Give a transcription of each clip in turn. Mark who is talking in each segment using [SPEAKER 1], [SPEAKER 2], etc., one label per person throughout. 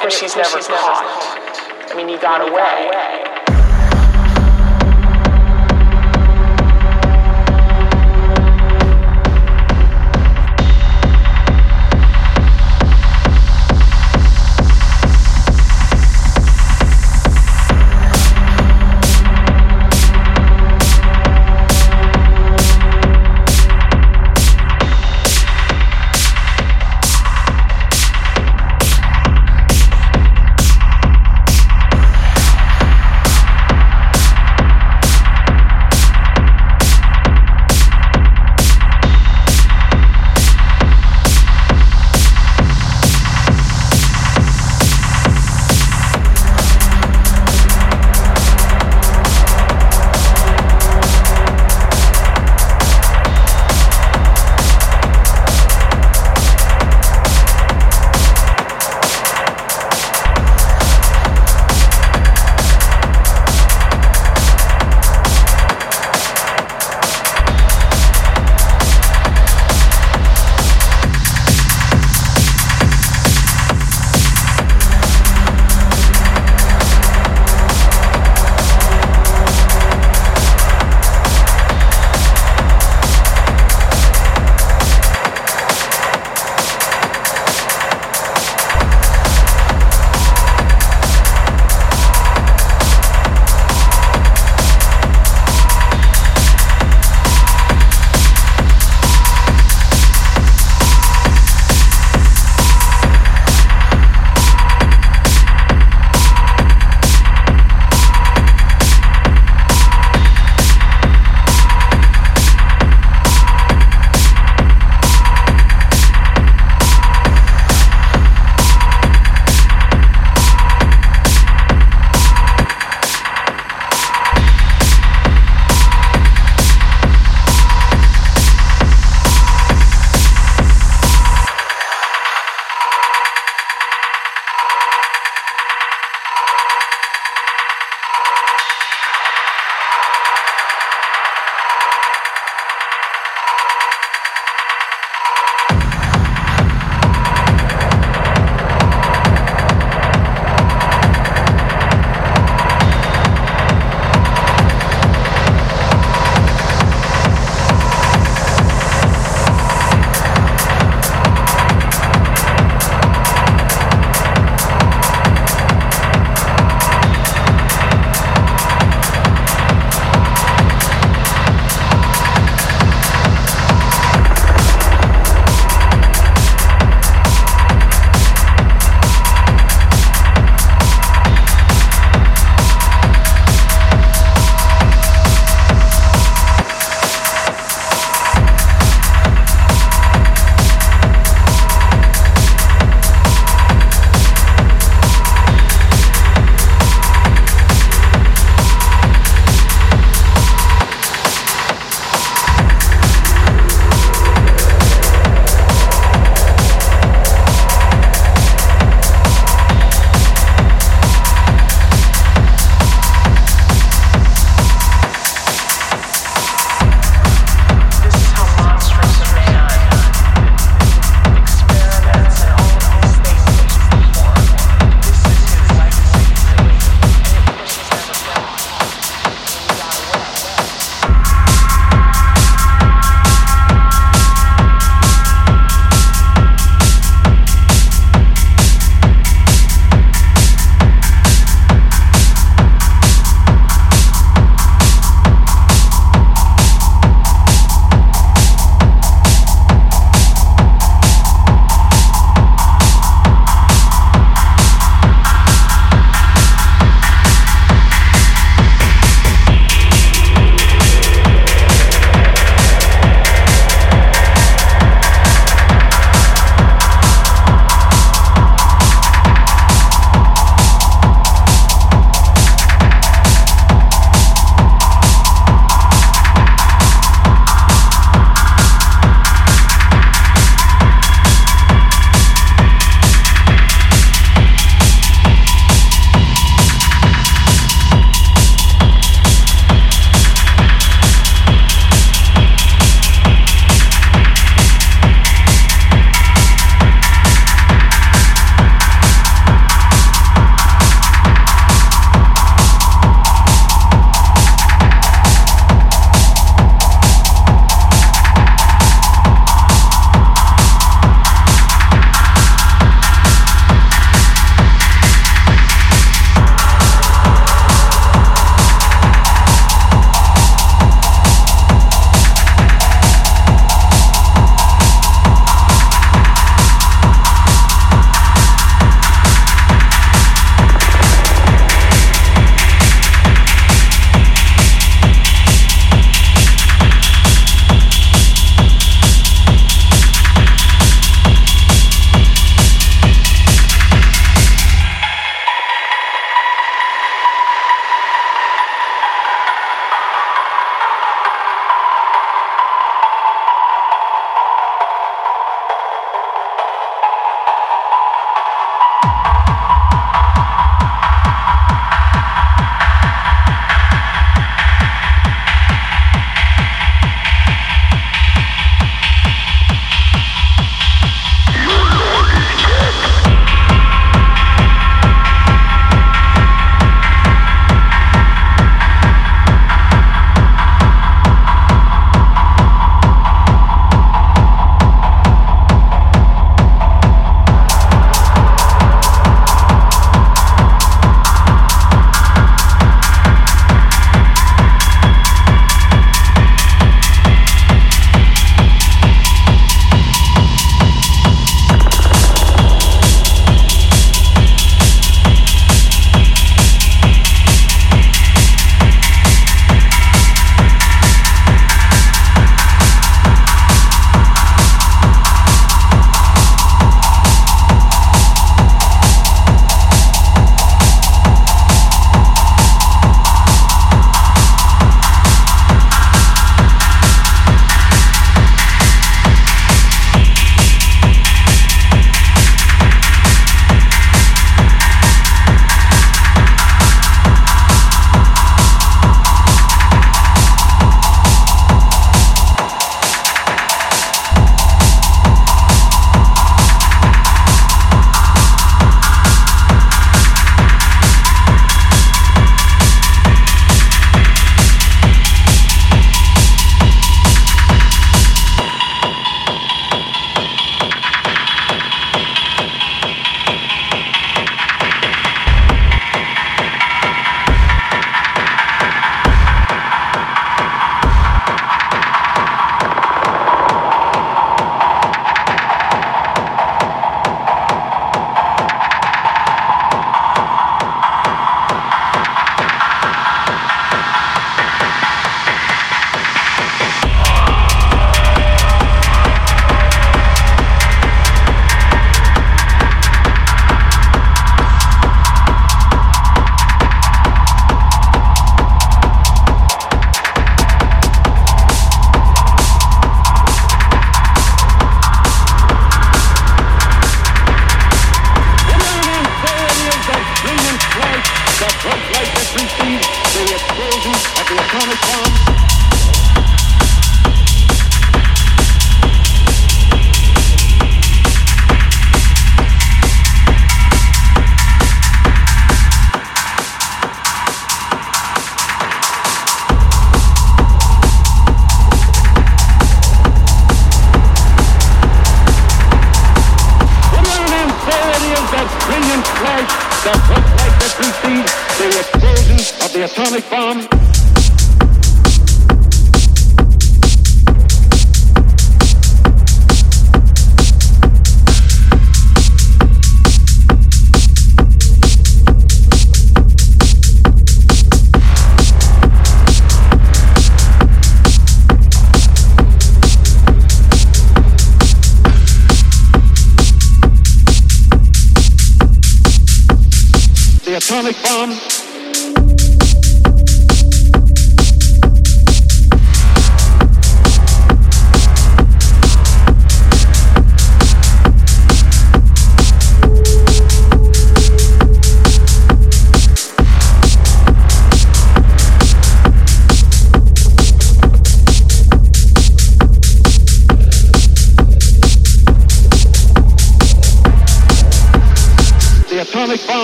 [SPEAKER 1] course, he's never caught. I mean, he got away.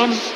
[SPEAKER 2] Tom.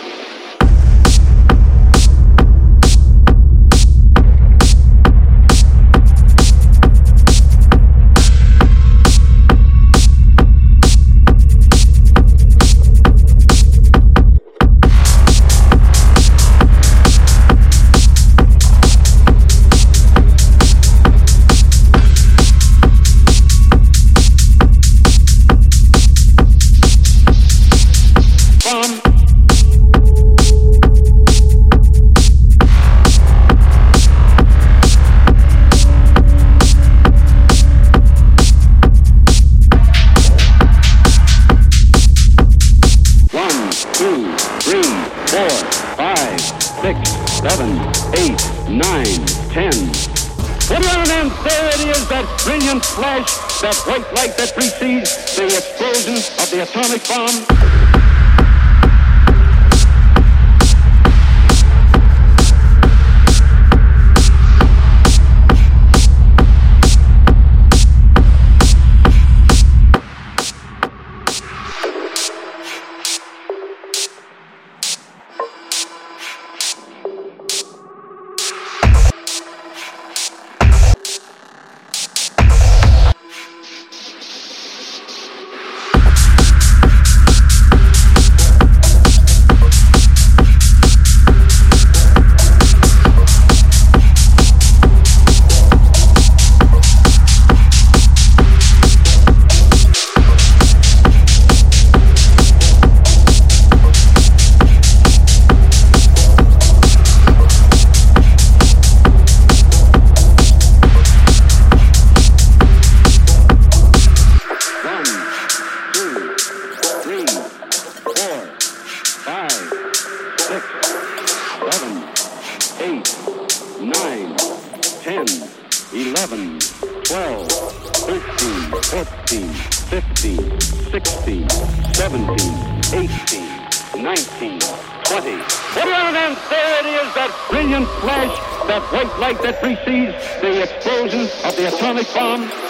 [SPEAKER 2] Atomic bomb